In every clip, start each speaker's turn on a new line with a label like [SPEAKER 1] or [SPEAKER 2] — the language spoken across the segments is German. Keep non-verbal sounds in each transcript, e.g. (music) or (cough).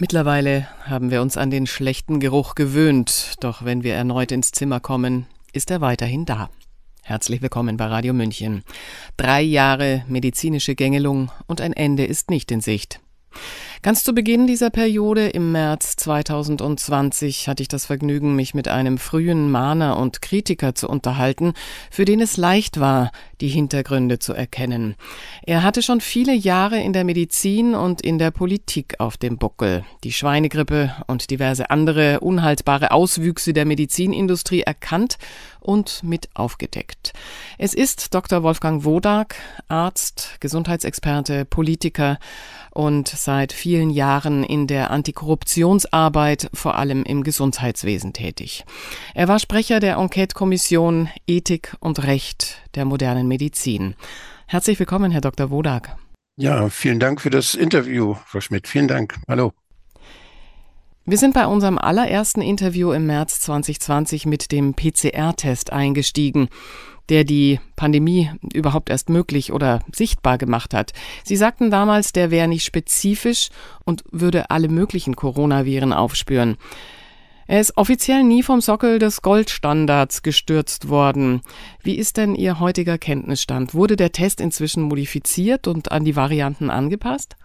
[SPEAKER 1] Mittlerweile haben wir uns an den schlechten Geruch gewöhnt, doch wenn wir erneut ins Zimmer kommen, ist er weiterhin da. Herzlich willkommen bei Radio München. Drei Jahre medizinische Gängelung und ein Ende ist nicht in Sicht. Ganz zu Beginn dieser Periode im März 2020 hatte ich das Vergnügen, mich mit einem frühen Mahner und Kritiker zu unterhalten, für den es leicht war, die Hintergründe zu erkennen. Er hatte schon viele Jahre in der Medizin und in der Politik auf dem Buckel, die Schweinegrippe und diverse andere unhaltbare Auswüchse der Medizinindustrie erkannt und mit aufgedeckt. Es ist Dr. Wolfgang Wodak, Arzt, Gesundheitsexperte, Politiker und seit vielen Jahren in der Antikorruptionsarbeit, vor allem im Gesundheitswesen tätig. Er war Sprecher der Enquete-Kommission Ethik und Recht der modernen Medizin. Herzlich willkommen, Herr Dr. Wodak.
[SPEAKER 2] Ja, vielen Dank für das Interview, Frau Schmidt. Vielen Dank. Hallo.
[SPEAKER 1] Wir sind bei unserem allerersten Interview im März 2020 mit dem PCR-Test eingestiegen, der die Pandemie überhaupt erst möglich oder sichtbar gemacht hat. Sie sagten damals, der wäre nicht spezifisch und würde alle möglichen Coronaviren aufspüren. Er ist offiziell nie vom Sockel des Goldstandards gestürzt worden. Wie ist denn Ihr heutiger Kenntnisstand? Wurde der Test inzwischen modifiziert und an die Varianten angepasst?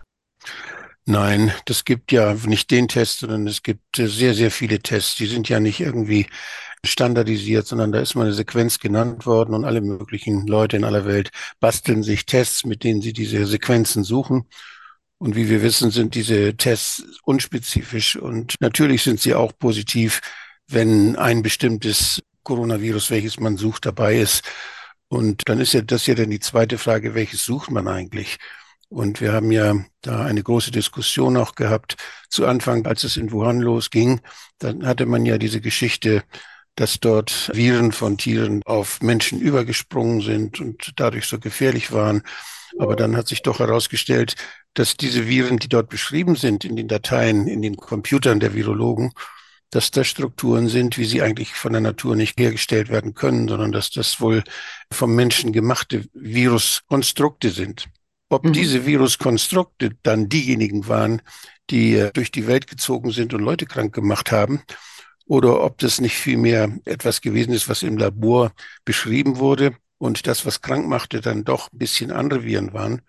[SPEAKER 2] Nein, das gibt ja nicht den Test, sondern es gibt äh, sehr, sehr viele Tests. Die sind ja nicht irgendwie standardisiert, sondern da ist mal eine Sequenz genannt worden und alle möglichen Leute in aller Welt basteln sich Tests, mit denen sie diese Sequenzen suchen. Und wie wir wissen, sind diese Tests unspezifisch und natürlich sind sie auch positiv, wenn ein bestimmtes Coronavirus, welches man sucht, dabei ist. Und dann ist ja das ja dann die zweite Frage, welches sucht man eigentlich? Und wir haben ja da eine große Diskussion auch gehabt. Zu Anfang, als es in Wuhan losging, dann hatte man ja diese Geschichte, dass dort Viren von Tieren auf Menschen übergesprungen sind und dadurch so gefährlich waren. Aber dann hat sich doch herausgestellt, dass diese Viren, die dort beschrieben sind in den Dateien, in den Computern der Virologen, dass das Strukturen sind, wie sie eigentlich von der Natur nicht hergestellt werden können, sondern dass das wohl vom Menschen gemachte Viruskonstrukte sind. Ob mhm. diese Viruskonstrukte dann diejenigen waren, die äh, durch die Welt gezogen sind und Leute krank gemacht haben, oder ob das nicht vielmehr etwas gewesen ist, was im Labor beschrieben wurde und das, was krank machte, dann doch ein bisschen andere Viren waren,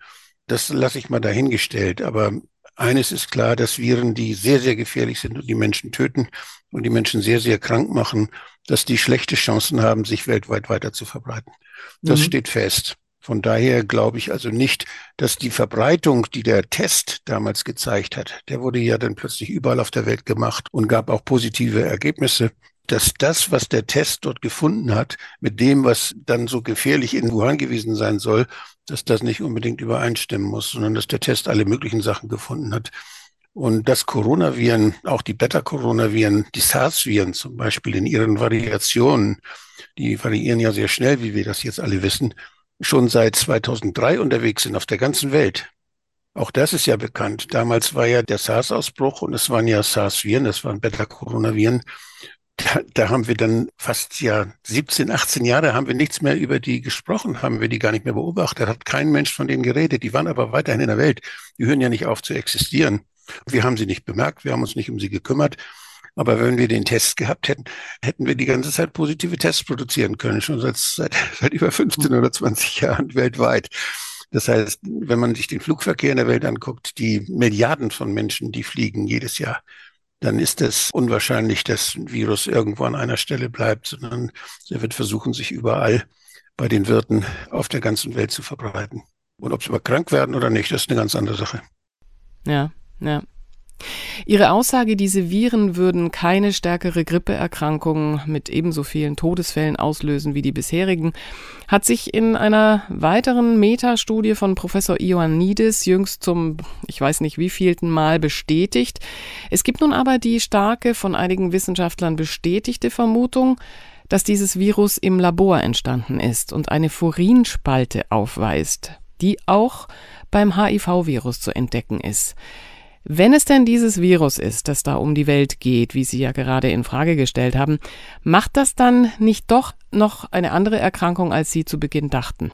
[SPEAKER 2] das lasse ich mal dahingestellt. Aber eines ist klar, dass Viren, die sehr, sehr gefährlich sind und die Menschen töten und die Menschen sehr, sehr krank machen, dass die schlechte Chancen haben, sich weltweit weiter zu verbreiten. Das mhm. steht fest. Von daher glaube ich also nicht, dass die Verbreitung, die der Test damals gezeigt hat, der wurde ja dann plötzlich überall auf der Welt gemacht und gab auch positive Ergebnisse, dass das, was der Test dort gefunden hat, mit dem, was dann so gefährlich in Wuhan gewesen sein soll, dass das nicht unbedingt übereinstimmen muss, sondern dass der Test alle möglichen Sachen gefunden hat. Und dass Coronaviren, auch die Beta-Coronaviren, die SARS-Viren zum Beispiel in ihren Variationen, die variieren ja sehr schnell, wie wir das jetzt alle wissen, schon seit 2003 unterwegs sind auf der ganzen Welt. Auch das ist ja bekannt. Damals war ja der SARS-Ausbruch und es waren ja SARS-Viren, das waren Beta-Coronaviren. Da, da haben wir dann fast ja 17, 18 Jahre haben wir nichts mehr über die gesprochen, haben wir die gar nicht mehr beobachtet, hat kein Mensch von denen geredet. Die waren aber weiterhin in der Welt. Die hören ja nicht auf zu existieren. Wir haben sie nicht bemerkt, wir haben uns nicht um sie gekümmert. Aber wenn wir den Test gehabt hätten, hätten wir die ganze Zeit positive Tests produzieren können, schon seit, seit, seit über 15 oder 20 Jahren weltweit. Das heißt, wenn man sich den Flugverkehr in der Welt anguckt, die Milliarden von Menschen, die fliegen jedes Jahr, dann ist es unwahrscheinlich, dass ein Virus irgendwo an einer Stelle bleibt, sondern er wird versuchen, sich überall bei den Wirten auf der ganzen Welt zu verbreiten. Und ob sie aber krank werden oder nicht, das ist eine ganz andere Sache.
[SPEAKER 1] Ja, ja. Ihre Aussage, diese Viren würden keine stärkere Grippeerkrankung mit ebenso vielen Todesfällen auslösen wie die bisherigen, hat sich in einer weiteren Metastudie von Professor Ioannidis jüngst zum, ich weiß nicht wievielten Mal bestätigt. Es gibt nun aber die starke, von einigen Wissenschaftlern bestätigte Vermutung, dass dieses Virus im Labor entstanden ist und eine Furinspalte aufweist, die auch beim HIV-Virus zu entdecken ist. Wenn es denn dieses Virus ist, das da um die Welt geht, wie Sie ja gerade in Frage gestellt haben, macht das dann nicht doch noch eine andere Erkrankung, als Sie zu Beginn dachten?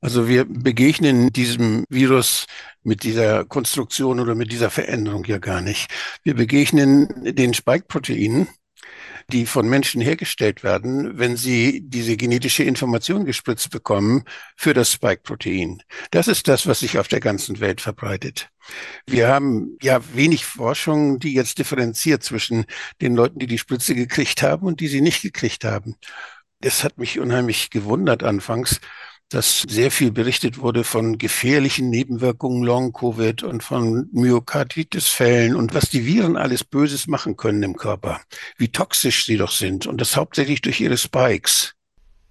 [SPEAKER 2] Also wir begegnen diesem Virus mit dieser Konstruktion oder mit dieser Veränderung ja gar nicht. Wir begegnen den Spike-Proteinen, die von Menschen hergestellt werden, wenn sie diese genetische Information gespritzt bekommen für das Spike-Protein. Das ist das, was sich auf der ganzen Welt verbreitet. Wir haben ja wenig Forschung, die jetzt differenziert zwischen den Leuten, die die Spritze gekriegt haben und die sie nicht gekriegt haben. Das hat mich unheimlich gewundert anfangs, dass sehr viel berichtet wurde von gefährlichen Nebenwirkungen Long-Covid und von Myokarditis-Fällen und was die Viren alles Böses machen können im Körper, wie toxisch sie doch sind und das hauptsächlich durch ihre Spikes.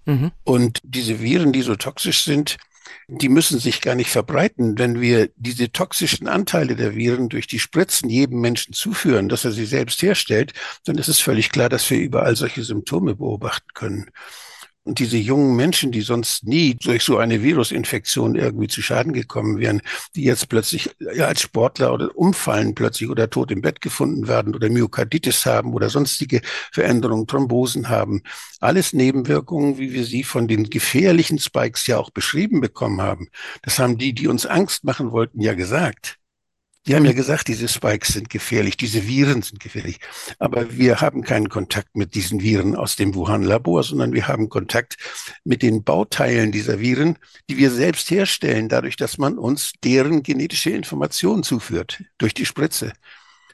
[SPEAKER 2] Mhm. Und diese Viren, die so toxisch sind, die müssen sich gar nicht verbreiten. Wenn wir diese toxischen Anteile der Viren durch die Spritzen jedem Menschen zuführen, dass er sie selbst herstellt, dann ist es völlig klar, dass wir überall solche Symptome beobachten können. Und diese jungen Menschen, die sonst nie durch so eine Virusinfektion irgendwie zu Schaden gekommen wären, die jetzt plötzlich ja, als Sportler oder umfallen plötzlich oder tot im Bett gefunden werden oder Myokarditis haben oder sonstige Veränderungen, Thrombosen haben. Alles Nebenwirkungen, wie wir sie von den gefährlichen Spikes ja auch beschrieben bekommen haben. Das haben die, die uns Angst machen wollten, ja gesagt. Die haben ja gesagt, diese Spikes sind gefährlich, diese Viren sind gefährlich. Aber wir haben keinen Kontakt mit diesen Viren aus dem Wuhan-Labor, sondern wir haben Kontakt mit den Bauteilen dieser Viren, die wir selbst herstellen, dadurch, dass man uns deren genetische Informationen zuführt, durch die Spritze.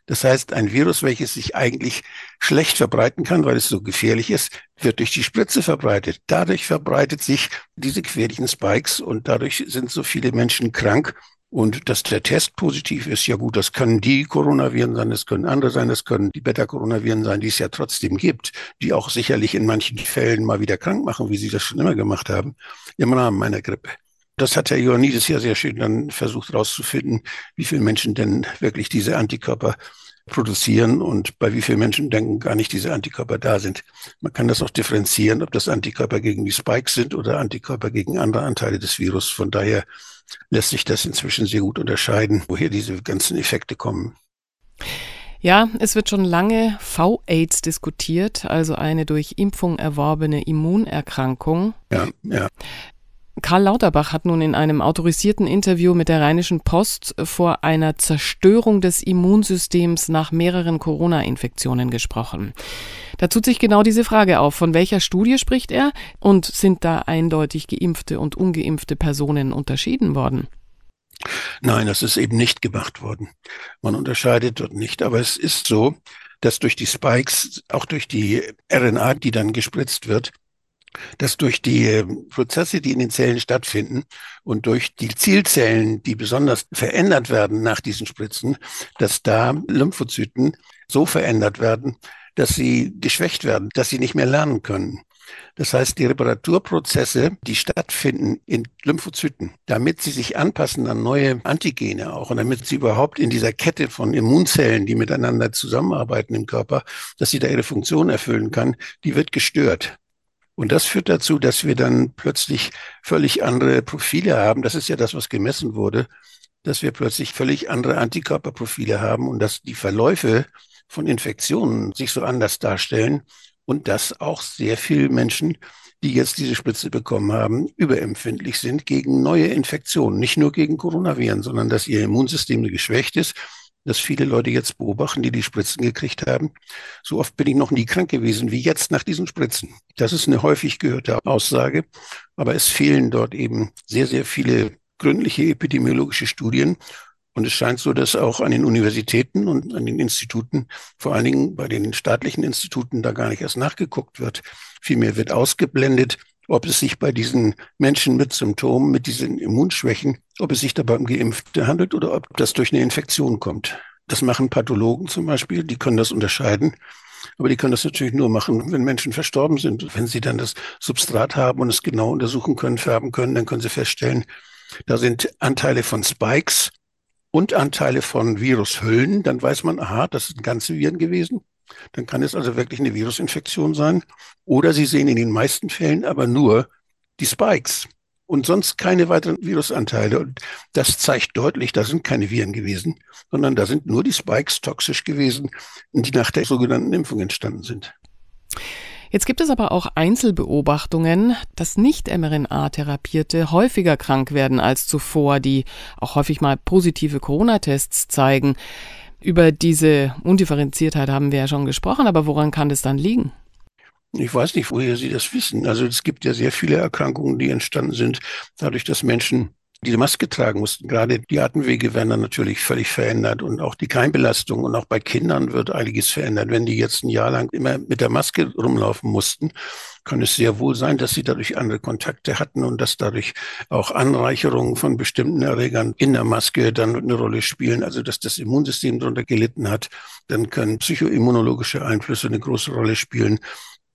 [SPEAKER 2] Das heißt, ein Virus, welches sich eigentlich schlecht verbreiten kann, weil es so gefährlich ist, wird durch die Spritze verbreitet. Dadurch verbreitet sich diese gefährlichen Spikes und dadurch sind so viele Menschen krank und dass der Test positiv ist, ja gut, das können die Coronaviren sein, das können andere sein, das können die Beta-Coronaviren sein, die es ja trotzdem gibt, die auch sicherlich in manchen Fällen mal wieder krank machen, wie sie das schon immer gemacht haben, im Rahmen meiner Grippe. Das hat Herr Ioannidis ja sehr schön dann versucht herauszufinden, wie viele Menschen denn wirklich diese Antikörper produzieren und bei wie vielen Menschen denken gar nicht diese Antikörper da sind. Man kann das auch differenzieren, ob das Antikörper gegen die Spikes sind oder Antikörper gegen andere Anteile des Virus. Von daher lässt sich das inzwischen sehr gut unterscheiden, woher diese ganzen Effekte kommen.
[SPEAKER 1] Ja, es wird schon lange V-Aids diskutiert, also eine durch Impfung erworbene Immunerkrankung. Ja, ja. Karl Lauterbach hat nun in einem autorisierten Interview mit der Rheinischen Post vor einer Zerstörung des Immunsystems nach mehreren Corona-Infektionen gesprochen. Da tut sich genau diese Frage auf, von welcher Studie spricht er und sind da eindeutig geimpfte und ungeimpfte Personen unterschieden worden?
[SPEAKER 2] Nein, das ist eben nicht gemacht worden. Man unterscheidet dort nicht, aber es ist so, dass durch die Spikes, auch durch die RNA, die dann gespritzt wird, dass durch die Prozesse, die in den Zellen stattfinden und durch die Zielzellen, die besonders verändert werden nach diesen Spritzen, dass da Lymphozyten so verändert werden, dass sie geschwächt werden, dass sie nicht mehr lernen können. Das heißt, die Reparaturprozesse, die stattfinden in Lymphozyten, damit sie sich anpassen an neue Antigene auch und damit sie überhaupt in dieser Kette von Immunzellen, die miteinander zusammenarbeiten im Körper, dass sie da ihre Funktion erfüllen kann, die wird gestört. Und das führt dazu, dass wir dann plötzlich völlig andere Profile haben. Das ist ja das, was gemessen wurde, dass wir plötzlich völlig andere Antikörperprofile haben und dass die Verläufe von Infektionen sich so anders darstellen und dass auch sehr viele Menschen, die jetzt diese Spritze bekommen haben, überempfindlich sind gegen neue Infektionen. Nicht nur gegen Coronaviren, sondern dass ihr Immunsystem geschwächt ist dass viele Leute jetzt beobachten, die die Spritzen gekriegt haben. So oft bin ich noch nie krank gewesen wie jetzt nach diesen Spritzen. Das ist eine häufig gehörte Aussage, aber es fehlen dort eben sehr, sehr viele gründliche epidemiologische Studien. Und es scheint so, dass auch an den Universitäten und an den Instituten, vor allen Dingen bei den staatlichen Instituten, da gar nicht erst nachgeguckt wird. Vielmehr wird ausgeblendet, ob es sich bei diesen Menschen mit Symptomen, mit diesen Immunschwächen, ob es sich dabei um Geimpfte handelt oder ob das durch eine Infektion kommt. Das machen Pathologen zum Beispiel, die können das unterscheiden. Aber die können das natürlich nur machen, wenn Menschen verstorben sind. Wenn sie dann das Substrat haben und es genau untersuchen können, färben können, dann können sie feststellen, da sind Anteile von Spikes und Anteile von Virushüllen. Dann weiß man, aha, das sind ganze Viren gewesen. Dann kann es also wirklich eine Virusinfektion sein. Oder Sie sehen in den meisten Fällen aber nur die Spikes und sonst keine weiteren Virusanteile. Und das zeigt deutlich, da sind keine Viren gewesen, sondern da sind nur die Spikes toxisch gewesen, die nach der sogenannten Impfung entstanden sind.
[SPEAKER 1] Jetzt gibt es aber auch Einzelbeobachtungen, dass nicht mRNA-Therapierte häufiger krank werden als zuvor, die auch häufig mal positive Corona-Tests zeigen. Über diese Undifferenziertheit haben wir ja schon gesprochen, aber woran kann das dann liegen?
[SPEAKER 2] Ich weiß nicht, woher Sie das wissen. Also es gibt ja sehr viele Erkrankungen, die entstanden sind, dadurch, dass Menschen diese Maske tragen mussten. Gerade die Atemwege werden dann natürlich völlig verändert und auch die Keimbelastung und auch bei Kindern wird einiges verändert. Wenn die jetzt ein Jahr lang immer mit der Maske rumlaufen mussten, kann es sehr wohl sein, dass sie dadurch andere Kontakte hatten und dass dadurch auch Anreicherungen von bestimmten Erregern in der Maske dann eine Rolle spielen, also dass das Immunsystem darunter gelitten hat. Dann können psychoimmunologische Einflüsse eine große Rolle spielen,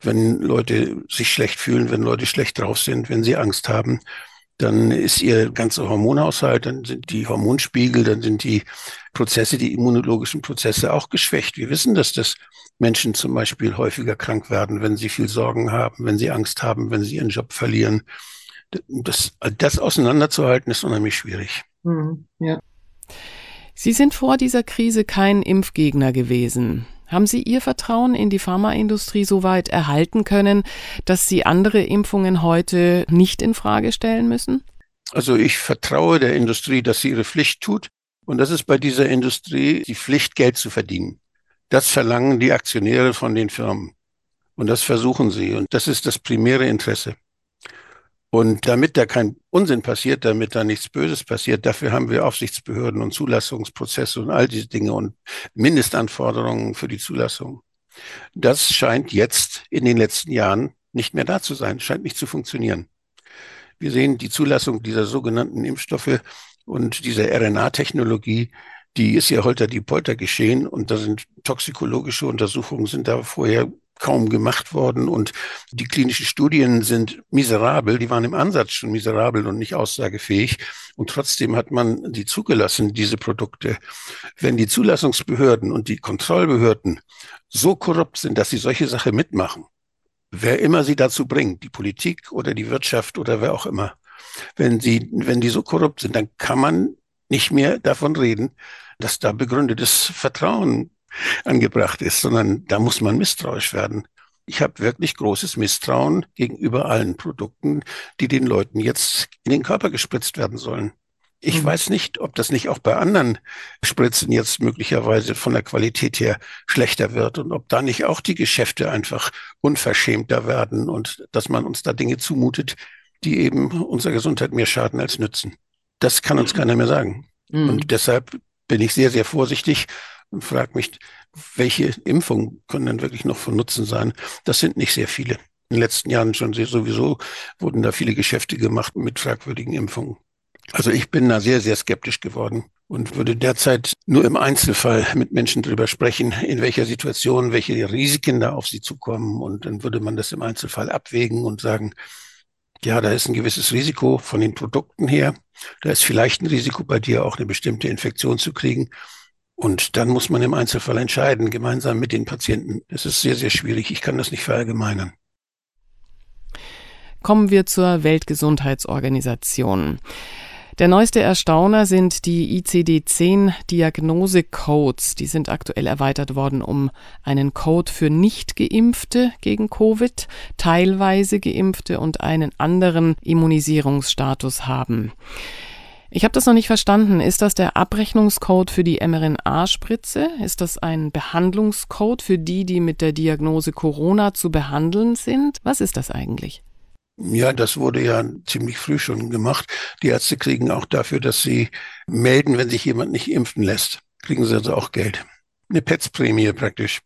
[SPEAKER 2] wenn Leute sich schlecht fühlen, wenn Leute schlecht drauf sind, wenn sie Angst haben dann ist ihr ganzer Hormonhaushalt, dann sind die Hormonspiegel, dann sind die Prozesse, die immunologischen Prozesse auch geschwächt. Wir wissen, dass das Menschen zum Beispiel häufiger krank werden, wenn sie viel Sorgen haben, wenn sie Angst haben, wenn sie ihren Job verlieren. Das, das auseinanderzuhalten ist unheimlich schwierig. Mhm, ja.
[SPEAKER 1] Sie sind vor dieser Krise kein Impfgegner gewesen. Haben Sie Ihr Vertrauen in die Pharmaindustrie so weit erhalten können, dass Sie andere Impfungen heute nicht in Frage stellen müssen?
[SPEAKER 2] Also ich vertraue der Industrie, dass sie ihre Pflicht tut. Und das ist bei dieser Industrie die Pflicht, Geld zu verdienen. Das verlangen die Aktionäre von den Firmen. Und das versuchen sie. Und das ist das primäre Interesse. Und damit da kein Unsinn passiert, damit da nichts Böses passiert, dafür haben wir Aufsichtsbehörden und Zulassungsprozesse und all diese Dinge und Mindestanforderungen für die Zulassung. Das scheint jetzt in den letzten Jahren nicht mehr da zu sein, scheint nicht zu funktionieren. Wir sehen die Zulassung dieser sogenannten Impfstoffe und dieser RNA-Technologie, die ist ja holter die Polter geschehen und da sind toxikologische Untersuchungen sind da vorher kaum gemacht worden und die klinischen Studien sind miserabel, die waren im Ansatz schon miserabel und nicht aussagefähig und trotzdem hat man die zugelassen, diese Produkte. Wenn die Zulassungsbehörden und die Kontrollbehörden so korrupt sind, dass sie solche Sachen mitmachen, wer immer sie dazu bringt, die Politik oder die Wirtschaft oder wer auch immer, wenn sie, wenn die so korrupt sind, dann kann man nicht mehr davon reden, dass da begründetes Vertrauen angebracht ist, sondern da muss man misstrauisch werden. Ich habe wirklich großes Misstrauen gegenüber allen Produkten, die den Leuten jetzt in den Körper gespritzt werden sollen. Ich mhm. weiß nicht, ob das nicht auch bei anderen Spritzen jetzt möglicherweise von der Qualität her schlechter wird und ob da nicht auch die Geschäfte einfach unverschämter werden und dass man uns da Dinge zumutet, die eben unserer Gesundheit mehr schaden als nützen. Das kann uns keiner mehr sagen. Mhm. Und deshalb bin ich sehr, sehr vorsichtig und frage mich, welche Impfungen können denn wirklich noch von Nutzen sein? Das sind nicht sehr viele. In den letzten Jahren schon sowieso wurden da viele Geschäfte gemacht mit fragwürdigen Impfungen. Also ich bin da sehr, sehr skeptisch geworden und würde derzeit nur im Einzelfall mit Menschen drüber sprechen, in welcher Situation, welche Risiken da auf sie zukommen. Und dann würde man das im Einzelfall abwägen und sagen, ja, da ist ein gewisses Risiko von den Produkten her. Da ist vielleicht ein Risiko bei dir auch eine bestimmte Infektion zu kriegen. Und dann muss man im Einzelfall entscheiden, gemeinsam mit den Patienten. Das ist sehr, sehr schwierig. Ich kann das nicht verallgemeinern.
[SPEAKER 1] Kommen wir zur Weltgesundheitsorganisation. Der neueste Erstauner sind die ICD-10-Diagnosecodes. Die sind aktuell erweitert worden um einen Code für Nicht-Geimpfte gegen Covid, teilweise Geimpfte und einen anderen Immunisierungsstatus haben. Ich habe das noch nicht verstanden. Ist das der Abrechnungscode für die mRNA-Spritze? Ist das ein Behandlungscode für die, die mit der Diagnose Corona zu behandeln sind? Was ist das eigentlich?
[SPEAKER 2] Ja, das wurde ja ziemlich früh schon gemacht. Die Ärzte kriegen auch dafür, dass sie melden, wenn sich jemand nicht impfen lässt, kriegen sie also auch Geld. Eine PETS-Prämie praktisch.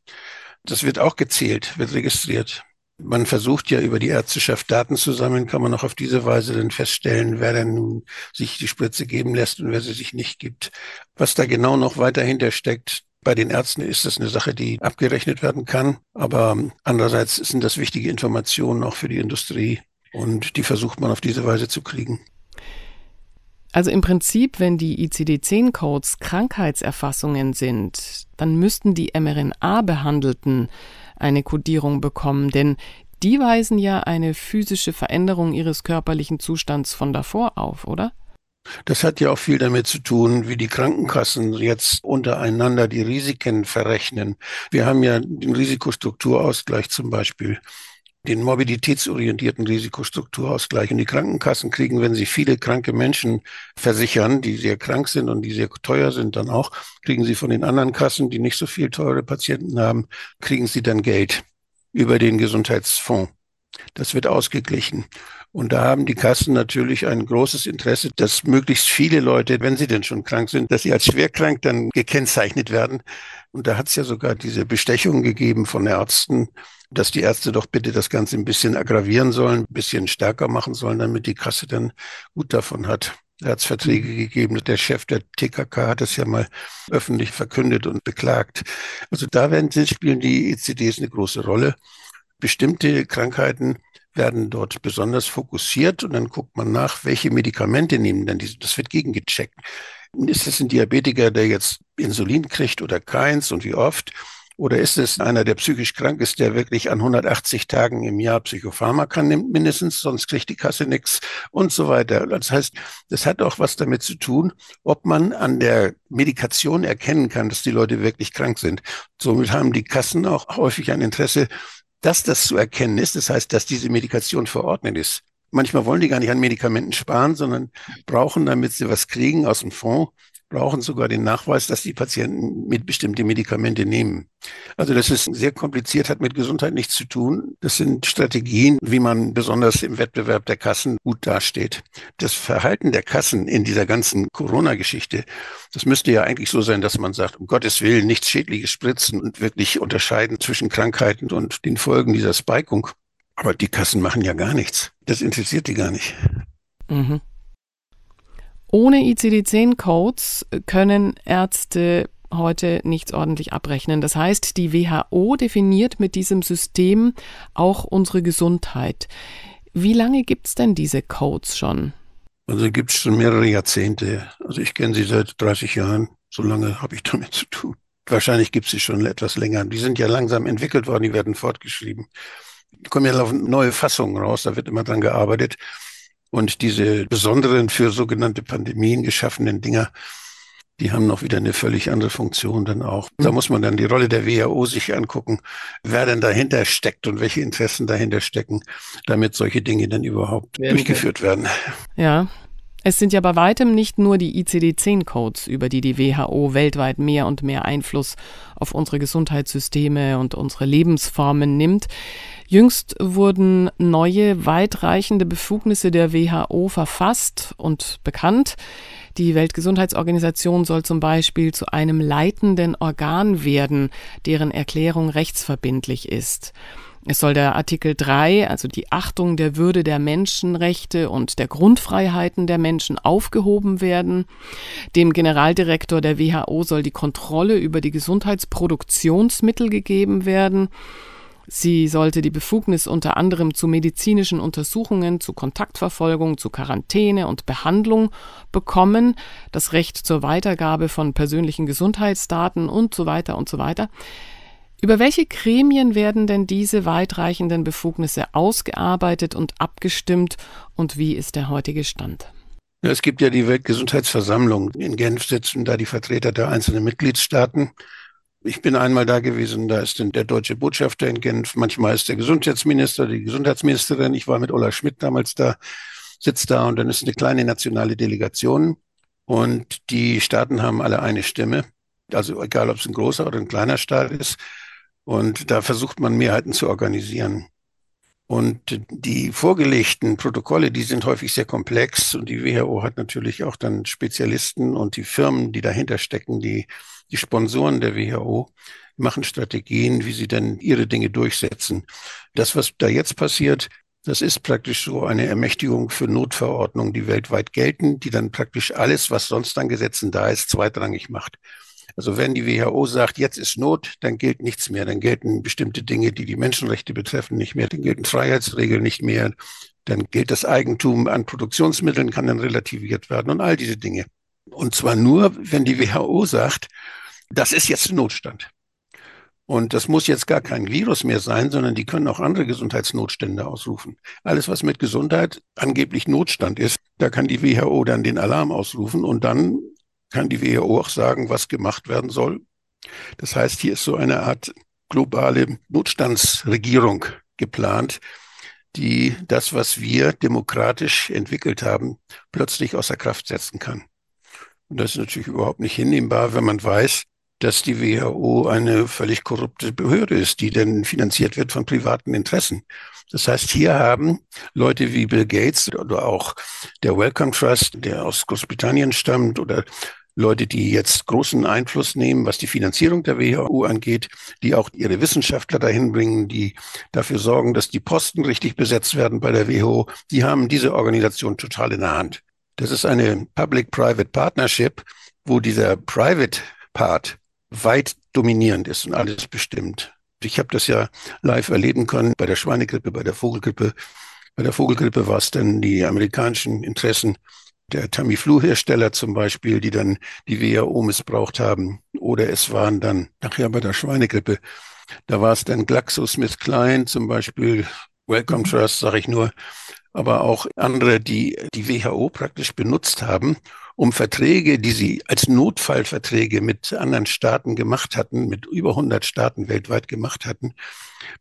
[SPEAKER 2] Das wird auch gezählt, wird registriert. Man versucht ja über die Ärzteschaft Daten zu sammeln, kann man auch auf diese Weise dann feststellen, wer denn nun sich die Spritze geben lässt und wer sie sich nicht gibt. Was da genau noch weiter hinter steckt, bei den Ärzten ist das eine Sache, die abgerechnet werden kann. Aber andererseits sind das wichtige Informationen auch für die Industrie und die versucht man auf diese Weise zu kriegen.
[SPEAKER 1] Also im Prinzip, wenn die ICD-10-Codes Krankheitserfassungen sind, dann müssten die mRNA-Behandelten eine Kodierung bekommen, denn die weisen ja eine physische Veränderung ihres körperlichen Zustands von davor auf, oder?
[SPEAKER 2] Das hat ja auch viel damit zu tun, wie die Krankenkassen jetzt untereinander die Risiken verrechnen. Wir haben ja den Risikostrukturausgleich zum Beispiel. Den mobilitätsorientierten Risikostrukturausgleich. Und die Krankenkassen kriegen, wenn sie viele kranke Menschen versichern, die sehr krank sind und die sehr teuer sind, dann auch, kriegen sie von den anderen Kassen, die nicht so viel teure Patienten haben, kriegen sie dann Geld über den Gesundheitsfonds. Das wird ausgeglichen. Und da haben die Kassen natürlich ein großes Interesse, dass möglichst viele Leute, wenn sie denn schon krank sind, dass sie als schwerkrank dann gekennzeichnet werden. Und da hat es ja sogar diese Bestechung gegeben von Ärzten, dass die Ärzte doch bitte das Ganze ein bisschen aggravieren sollen, ein bisschen stärker machen sollen, damit die Kasse dann gut davon hat. Da hat es Verträge gegeben. Der Chef der TKK hat das ja mal öffentlich verkündet und beklagt. Also da werden, spielen die ECDs eine große Rolle. Bestimmte Krankheiten werden dort besonders fokussiert und dann guckt man nach, welche Medikamente nehmen denn diese. Das wird gegengecheckt. Ist es ein Diabetiker, der jetzt Insulin kriegt oder keins und wie oft? Oder ist es einer, der psychisch krank ist, der wirklich an 180 Tagen im Jahr Psychopharmaka nimmt, mindestens, sonst kriegt die Kasse nichts und so weiter. Das heißt, das hat auch was damit zu tun, ob man an der Medikation erkennen kann, dass die Leute wirklich krank sind. Somit haben die Kassen auch häufig ein Interesse, dass das zu erkennen ist. Das heißt, dass diese Medikation verordnet ist. Manchmal wollen die gar nicht an Medikamenten sparen, sondern brauchen, damit sie was kriegen aus dem Fonds, brauchen sogar den Nachweis, dass die Patienten mit bestimmte Medikamente nehmen. Also das ist sehr kompliziert, hat mit Gesundheit nichts zu tun. Das sind Strategien, wie man besonders im Wettbewerb der Kassen gut dasteht. Das Verhalten der Kassen in dieser ganzen Corona-Geschichte, das müsste ja eigentlich so sein, dass man sagt, um Gottes Willen nichts Schädliches spritzen und wirklich unterscheiden zwischen Krankheiten und den Folgen dieser Spikung. Aber die Kassen machen ja gar nichts. Das interessiert die gar nicht. Mhm.
[SPEAKER 1] Ohne ICD-10-Codes können Ärzte heute nichts ordentlich abrechnen. Das heißt, die WHO definiert mit diesem System auch unsere Gesundheit. Wie lange gibt es denn diese Codes schon?
[SPEAKER 2] Also gibt es schon mehrere Jahrzehnte. Also ich kenne sie seit 30 Jahren. So lange habe ich damit zu tun. Wahrscheinlich gibt es sie schon etwas länger. Die sind ja langsam entwickelt worden, die werden fortgeschrieben. Die kommen ja neue Fassungen raus, da wird immer dran gearbeitet. Und diese besonderen für sogenannte Pandemien geschaffenen Dinger, die haben noch wieder eine völlig andere Funktion dann auch. Da muss man dann die Rolle der WHO sich angucken, wer denn dahinter steckt und welche Interessen dahinter stecken, damit solche Dinge dann überhaupt werden durchgeführt werden.
[SPEAKER 1] Ja. Es sind ja bei weitem nicht nur die ICD-10-Codes, über die die WHO weltweit mehr und mehr Einfluss auf unsere Gesundheitssysteme und unsere Lebensformen nimmt. Jüngst wurden neue, weitreichende Befugnisse der WHO verfasst und bekannt. Die Weltgesundheitsorganisation soll zum Beispiel zu einem leitenden Organ werden, deren Erklärung rechtsverbindlich ist. Es soll der Artikel 3, also die Achtung der Würde der Menschenrechte und der Grundfreiheiten der Menschen aufgehoben werden. Dem Generaldirektor der WHO soll die Kontrolle über die Gesundheitsproduktionsmittel gegeben werden. Sie sollte die Befugnis unter anderem zu medizinischen Untersuchungen, zu Kontaktverfolgung, zu Quarantäne und Behandlung bekommen, das Recht zur Weitergabe von persönlichen Gesundheitsdaten und so weiter und so weiter. Über welche Gremien werden denn diese weitreichenden Befugnisse ausgearbeitet und abgestimmt und wie ist der heutige Stand?
[SPEAKER 2] Es gibt ja die Weltgesundheitsversammlung. In Genf sitzen da die Vertreter der einzelnen Mitgliedstaaten. Ich bin einmal da gewesen, da ist der deutsche Botschafter in Genf, manchmal ist der Gesundheitsminister, die Gesundheitsministerin. Ich war mit Ola Schmidt damals da, sitzt da und dann ist eine kleine nationale Delegation und die Staaten haben alle eine Stimme. Also egal, ob es ein großer oder ein kleiner Staat ist. Und da versucht man Mehrheiten zu organisieren. Und die vorgelegten Protokolle, die sind häufig sehr komplex und die WHO hat natürlich auch dann Spezialisten und die Firmen, die dahinter stecken, die, die Sponsoren der WHO, machen Strategien, wie sie dann ihre Dinge durchsetzen. Das, was da jetzt passiert, das ist praktisch so eine Ermächtigung für Notverordnungen, die weltweit gelten, die dann praktisch alles, was sonst an Gesetzen da ist, zweitrangig macht. Also wenn die WHO sagt, jetzt ist Not, dann gilt nichts mehr. Dann gelten bestimmte Dinge, die die Menschenrechte betreffen, nicht mehr. Dann gelten Freiheitsregeln nicht mehr. Dann gilt das Eigentum an Produktionsmitteln, kann dann relativiert werden und all diese Dinge. Und zwar nur, wenn die WHO sagt, das ist jetzt Notstand. Und das muss jetzt gar kein Virus mehr sein, sondern die können auch andere Gesundheitsnotstände ausrufen. Alles, was mit Gesundheit angeblich Notstand ist, da kann die WHO dann den Alarm ausrufen und dann kann die WHO auch sagen, was gemacht werden soll. Das heißt, hier ist so eine Art globale Notstandsregierung geplant, die das, was wir demokratisch entwickelt haben, plötzlich außer Kraft setzen kann. Und das ist natürlich überhaupt nicht hinnehmbar, wenn man weiß, dass die WHO eine völlig korrupte Behörde ist, die dann finanziert wird von privaten Interessen. Das heißt, hier haben Leute wie Bill Gates oder auch der Wellcome Trust, der aus Großbritannien stammt, oder Leute, die jetzt großen Einfluss nehmen, was die Finanzierung der WHO angeht, die auch ihre Wissenschaftler dahin bringen, die dafür sorgen, dass die Posten richtig besetzt werden bei der WHO, die haben diese Organisation total in der Hand. Das ist eine Public-Private Partnership, wo dieser Private Part weit dominierend ist und alles bestimmt. Ich habe das ja live erleben können bei der Schweinegrippe, bei der Vogelgrippe. Bei der Vogelgrippe war es dann die amerikanischen Interessen der Tamiflu-Hersteller zum Beispiel, die dann die WHO missbraucht haben. Oder es waren dann, nachher bei der Schweinegrippe, da war es dann GlaxoSmithKline zum Beispiel, Wellcome mhm. Trust, sage ich nur, aber auch andere, die die WHO praktisch benutzt haben, um Verträge, die sie als Notfallverträge mit anderen Staaten gemacht hatten, mit über 100 Staaten weltweit gemacht hatten,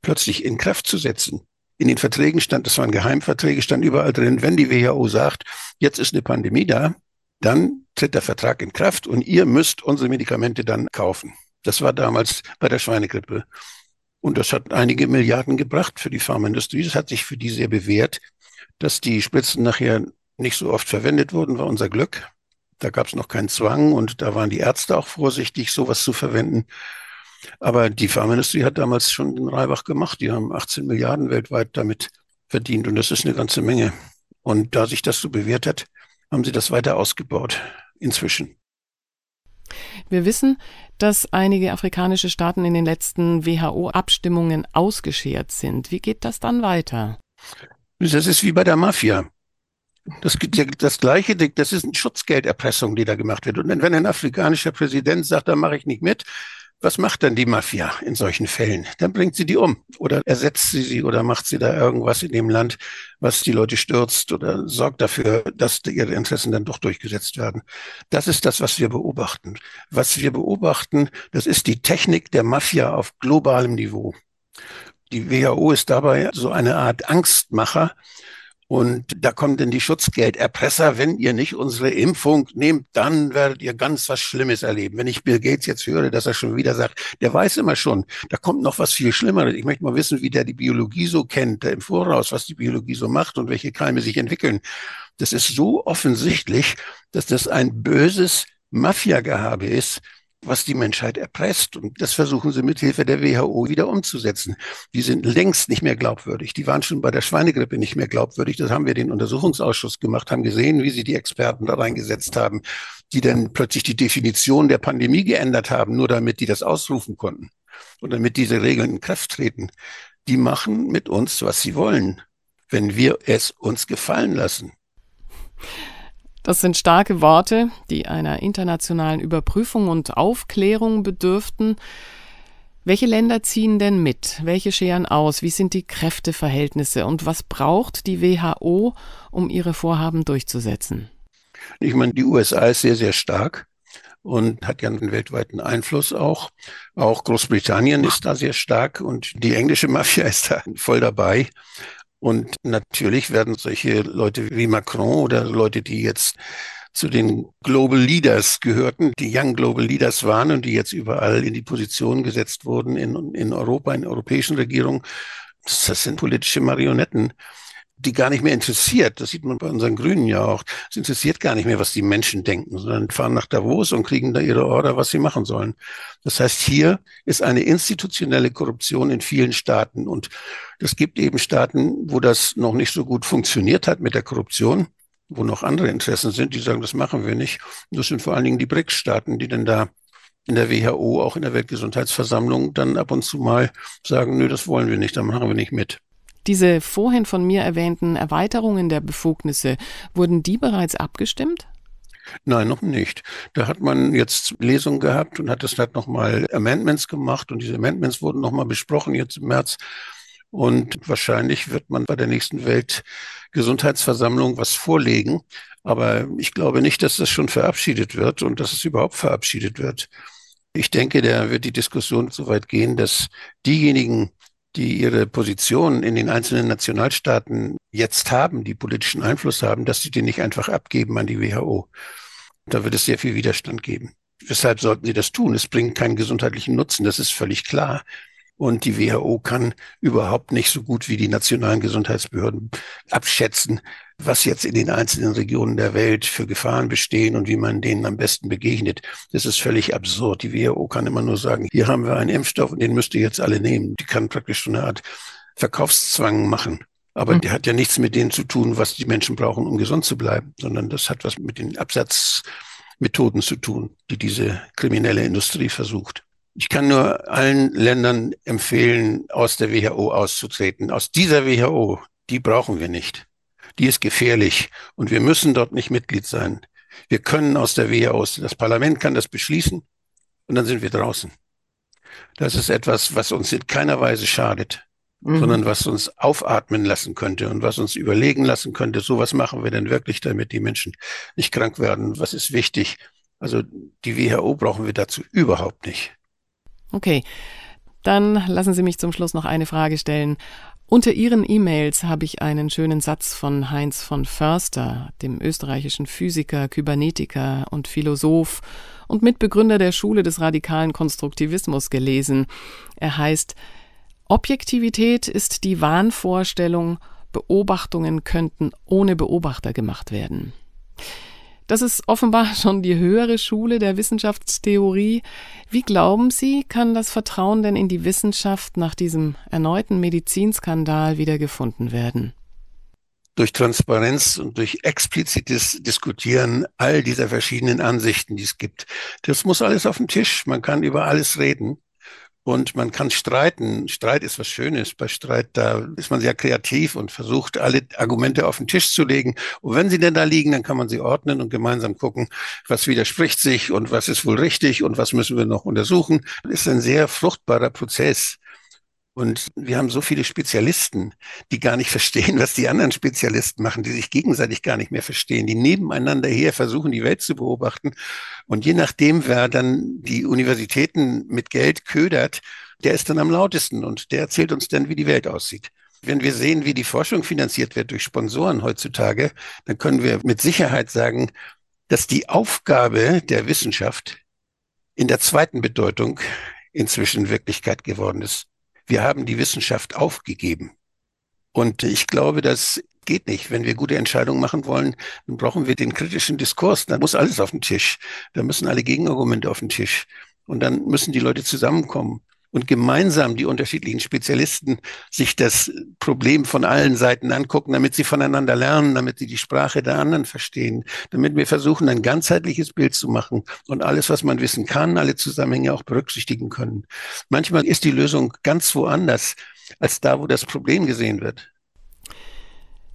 [SPEAKER 2] plötzlich in Kraft zu setzen in den Verträgen stand, das waren Geheimverträge, stand überall drin, wenn die WHO sagt, jetzt ist eine Pandemie da, dann tritt der Vertrag in Kraft und ihr müsst unsere Medikamente dann kaufen. Das war damals bei der Schweinegrippe. Und das hat einige Milliarden gebracht für die Pharmaindustrie. Das hat sich für die sehr bewährt. Dass die Spritzen nachher nicht so oft verwendet wurden, war unser Glück. Da gab es noch keinen Zwang und da waren die Ärzte auch vorsichtig, sowas zu verwenden. Aber die Pharmaindustrie hat damals schon den Reibach gemacht. Die haben 18 Milliarden weltweit damit verdient und das ist eine ganze Menge. Und da sich das so bewährt hat, haben sie das weiter ausgebaut inzwischen.
[SPEAKER 1] Wir wissen, dass einige afrikanische Staaten in den letzten WHO-Abstimmungen ausgeschert sind. Wie geht das dann weiter?
[SPEAKER 2] Das ist wie bei der Mafia. Das, das gleiche, das ist eine Schutzgelderpressung, die da gemacht wird. Und wenn ein afrikanischer Präsident sagt, da mache ich nicht mit, was macht dann die Mafia in solchen Fällen? Dann bringt sie die um oder ersetzt sie sie oder macht sie da irgendwas in dem Land, was die Leute stürzt oder sorgt dafür, dass ihre Interessen dann doch durchgesetzt werden. Das ist das, was wir beobachten. Was wir beobachten, das ist die Technik der Mafia auf globalem Niveau. Die WHO ist dabei so eine Art Angstmacher, und da kommen denn die Schutzgelderpresser, wenn ihr nicht unsere Impfung nehmt, dann werdet ihr ganz was Schlimmes erleben. Wenn ich Bill Gates jetzt höre, dass er schon wieder sagt, der weiß immer schon, da kommt noch was viel Schlimmeres. Ich möchte mal wissen, wie der die Biologie so kennt, im Voraus, was die Biologie so macht und welche Keime sich entwickeln. Das ist so offensichtlich, dass das ein böses Mafia-Gehabe ist, was die Menschheit erpresst. Und das versuchen sie mit Hilfe der WHO wieder umzusetzen. Die sind längst nicht mehr glaubwürdig. Die waren schon bei der Schweinegrippe nicht mehr glaubwürdig. Das haben wir den Untersuchungsausschuss gemacht, haben gesehen, wie sie die Experten da reingesetzt haben, die dann plötzlich die Definition der Pandemie geändert haben, nur damit die das ausrufen konnten und damit diese Regeln in Kraft treten. Die machen mit uns, was sie wollen, wenn wir es uns gefallen lassen.
[SPEAKER 1] Das sind starke Worte, die einer internationalen Überprüfung und Aufklärung bedürften. Welche Länder ziehen denn mit? Welche scheren aus? Wie sind die Kräfteverhältnisse? Und was braucht die WHO, um ihre Vorhaben durchzusetzen?
[SPEAKER 2] Ich meine, die USA ist sehr, sehr stark und hat ja einen weltweiten Einfluss auch. Auch Großbritannien ist da sehr stark und die englische Mafia (laughs) ist da voll dabei. Und natürlich werden solche Leute wie Macron oder Leute, die jetzt zu den Global Leaders gehörten, die Young Global Leaders waren und die jetzt überall in die Position gesetzt wurden in, in Europa, in europäischen Regierungen. Das sind politische Marionetten die gar nicht mehr interessiert. Das sieht man bei unseren Grünen ja auch. Es interessiert gar nicht mehr, was die Menschen denken, sondern fahren nach Davos und kriegen da ihre Order, was sie machen sollen. Das heißt, hier ist eine institutionelle Korruption in vielen Staaten. Und es gibt eben Staaten, wo das noch nicht so gut funktioniert hat mit der Korruption, wo noch andere Interessen sind, die sagen, das machen wir nicht. Und das sind vor allen Dingen die BRICS-Staaten, die dann da in der WHO, auch in der Weltgesundheitsversammlung, dann ab und zu mal sagen, nö, das wollen wir nicht, da machen wir nicht mit.
[SPEAKER 1] Diese vorhin von mir erwähnten Erweiterungen der Befugnisse, wurden die bereits abgestimmt?
[SPEAKER 2] Nein, noch nicht. Da hat man jetzt Lesungen gehabt und hat das halt nochmal Amendments gemacht und diese Amendments wurden nochmal besprochen jetzt im März. Und wahrscheinlich wird man bei der nächsten Weltgesundheitsversammlung was vorlegen. Aber ich glaube nicht, dass das schon verabschiedet wird und dass es überhaupt verabschiedet wird. Ich denke, da wird die Diskussion so weit gehen, dass diejenigen, die ihre Position in den einzelnen Nationalstaaten jetzt haben, die politischen Einfluss haben, dass sie den nicht einfach abgeben an die WHO. Da wird es sehr viel Widerstand geben. Weshalb sollten sie das tun? Es bringt keinen gesundheitlichen Nutzen, das ist völlig klar. Und die WHO kann überhaupt nicht so gut wie die nationalen Gesundheitsbehörden abschätzen, was jetzt in den einzelnen Regionen der Welt für Gefahren bestehen und wie man denen am besten begegnet. Das ist völlig absurd. Die WHO kann immer nur sagen, hier haben wir einen Impfstoff und den müsst ihr jetzt alle nehmen. Die kann praktisch so eine Art Verkaufszwang machen. Aber mhm. der hat ja nichts mit denen zu tun, was die Menschen brauchen, um gesund zu bleiben, sondern das hat was mit den Absatzmethoden zu tun, die diese kriminelle Industrie versucht. Ich kann nur allen Ländern empfehlen, aus der WHO auszutreten. Aus dieser WHO, die brauchen wir nicht. Die ist gefährlich und wir müssen dort nicht Mitglied sein. Wir können aus der WHO. Das Parlament kann das beschließen und dann sind wir draußen. Das ist etwas, was uns in keiner Weise schadet, mhm. sondern was uns aufatmen lassen könnte und was uns überlegen lassen könnte, so was machen wir denn wirklich, damit die Menschen nicht krank werden? Was ist wichtig? Also die WHO brauchen wir dazu überhaupt nicht.
[SPEAKER 1] Okay, dann lassen Sie mich zum Schluss noch eine Frage stellen. Unter Ihren E-Mails habe ich einen schönen Satz von Heinz von Förster, dem österreichischen Physiker, Kybernetiker und Philosoph und Mitbegründer der Schule des radikalen Konstruktivismus gelesen. Er heißt Objektivität ist die Wahnvorstellung, Beobachtungen könnten ohne Beobachter gemacht werden. Das ist offenbar schon die höhere Schule der Wissenschaftstheorie. Wie glauben Sie, kann das Vertrauen denn in die Wissenschaft nach diesem erneuten Medizinskandal wieder gefunden werden?
[SPEAKER 2] Durch Transparenz und durch explizites Diskutieren all dieser verschiedenen Ansichten, die es gibt. Das muss alles auf den Tisch. Man kann über alles reden. Und man kann streiten. Streit ist was Schönes. Bei Streit, da ist man sehr kreativ und versucht, alle Argumente auf den Tisch zu legen. Und wenn sie denn da liegen, dann kann man sie ordnen und gemeinsam gucken, was widerspricht sich und was ist wohl richtig und was müssen wir noch untersuchen. Das ist ein sehr fruchtbarer Prozess. Und wir haben so viele Spezialisten, die gar nicht (laughs) verstehen, was die anderen Spezialisten machen, die sich gegenseitig gar nicht mehr verstehen, die nebeneinander her versuchen, die Welt zu beobachten. Und je nachdem, wer dann die Universitäten mit Geld ködert, der ist dann am lautesten und der erzählt uns dann, wie die Welt aussieht. Wenn wir sehen, wie die Forschung finanziert wird durch Sponsoren heutzutage, dann können wir mit Sicherheit sagen, dass die Aufgabe der Wissenschaft in der zweiten Bedeutung inzwischen Wirklichkeit geworden ist wir haben die Wissenschaft aufgegeben. Und ich glaube, das geht nicht. Wenn wir gute Entscheidungen machen wollen, dann brauchen wir den kritischen Diskurs. Dann muss alles auf den Tisch. Da müssen alle Gegenargumente auf den Tisch. Und dann müssen die Leute zusammenkommen und gemeinsam die unterschiedlichen Spezialisten sich das Problem von allen Seiten angucken, damit sie voneinander lernen, damit sie die Sprache der anderen verstehen, damit wir versuchen, ein ganzheitliches Bild zu machen und alles, was man wissen kann, alle Zusammenhänge auch berücksichtigen können. Manchmal ist die Lösung ganz woanders als da, wo das Problem gesehen wird.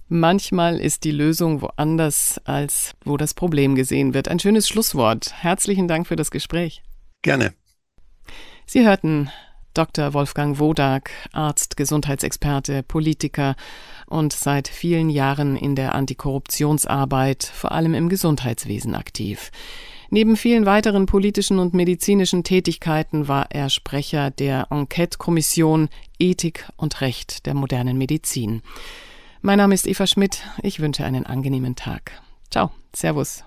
[SPEAKER 1] Manchmal ist die Lösung woanders, als wo das Problem gesehen wird. Ein schönes Schlusswort. Herzlichen Dank für das Gespräch.
[SPEAKER 2] Gerne.
[SPEAKER 1] Sie hörten Dr. Wolfgang Wodak, Arzt, Gesundheitsexperte, Politiker und seit vielen Jahren in der Antikorruptionsarbeit, vor allem im Gesundheitswesen aktiv. Neben vielen weiteren politischen und medizinischen Tätigkeiten war er Sprecher der Enquete-Kommission Ethik und Recht der modernen Medizin. Mein Name ist Eva Schmidt. Ich wünsche einen angenehmen Tag. Ciao. Servus.